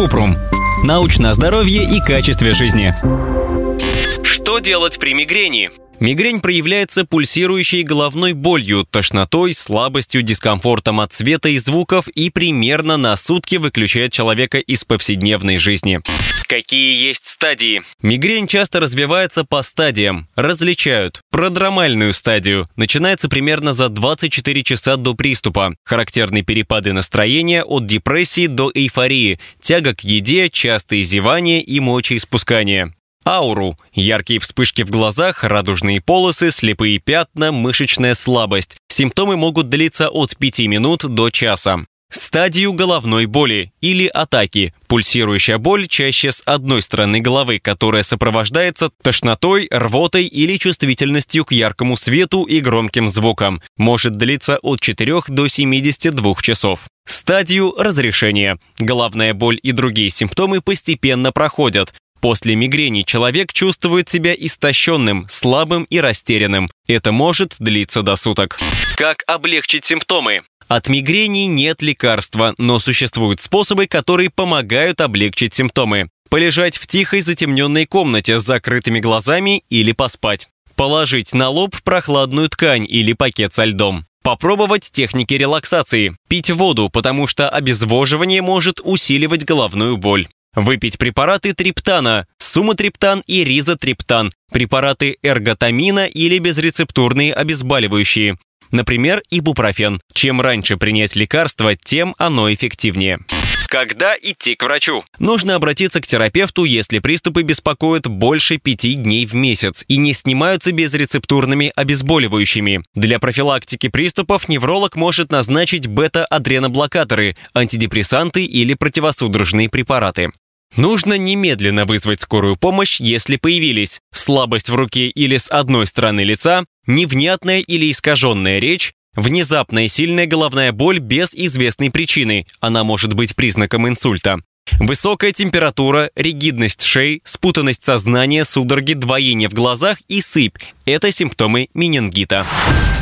Купрум. Научное здоровье и качестве жизни. Что делать при мигрени? Мигрень проявляется пульсирующей головной болью, тошнотой, слабостью, дискомфортом от света и звуков и примерно на сутки выключает человека из повседневной жизни. Какие есть стадии? Мигрень часто развивается по стадиям. Различают. Продромальную стадию. Начинается примерно за 24 часа до приступа. Характерны перепады настроения от депрессии до эйфории, тяга к еде, частые зевания и мочеиспускание. Ауру – яркие вспышки в глазах, радужные полосы, слепые пятна, мышечная слабость. Симптомы могут длиться от 5 минут до часа. Стадию головной боли или атаки. Пульсирующая боль чаще с одной стороны головы, которая сопровождается тошнотой, рвотой или чувствительностью к яркому свету и громким звукам. Может длиться от 4 до 72 часов. Стадию разрешения. Головная боль и другие симптомы постепенно проходят. После мигрени человек чувствует себя истощенным, слабым и растерянным. Это может длиться до суток. Как облегчить симптомы? От мигрени нет лекарства, но существуют способы, которые помогают облегчить симптомы. Полежать в тихой затемненной комнате с закрытыми глазами или поспать. Положить на лоб прохладную ткань или пакет со льдом. Попробовать техники релаксации. Пить воду, потому что обезвоживание может усиливать головную боль. Выпить препараты триптана, суматриптан и ризотриптан, препараты эрготамина или безрецептурные обезболивающие. Например, ибупрофен. Чем раньше принять лекарство, тем оно эффективнее. Когда идти к врачу? Нужно обратиться к терапевту, если приступы беспокоят больше пяти дней в месяц и не снимаются безрецептурными обезболивающими. Для профилактики приступов невролог может назначить бета-адреноблокаторы, антидепрессанты или противосудорожные препараты. Нужно немедленно вызвать скорую помощь, если появились слабость в руке или с одной стороны лица, невнятная или искаженная речь, внезапная сильная головная боль без известной причины, она может быть признаком инсульта, Высокая температура, ригидность шеи, спутанность сознания, судороги, двоение в глазах и сыпь – это симптомы менингита.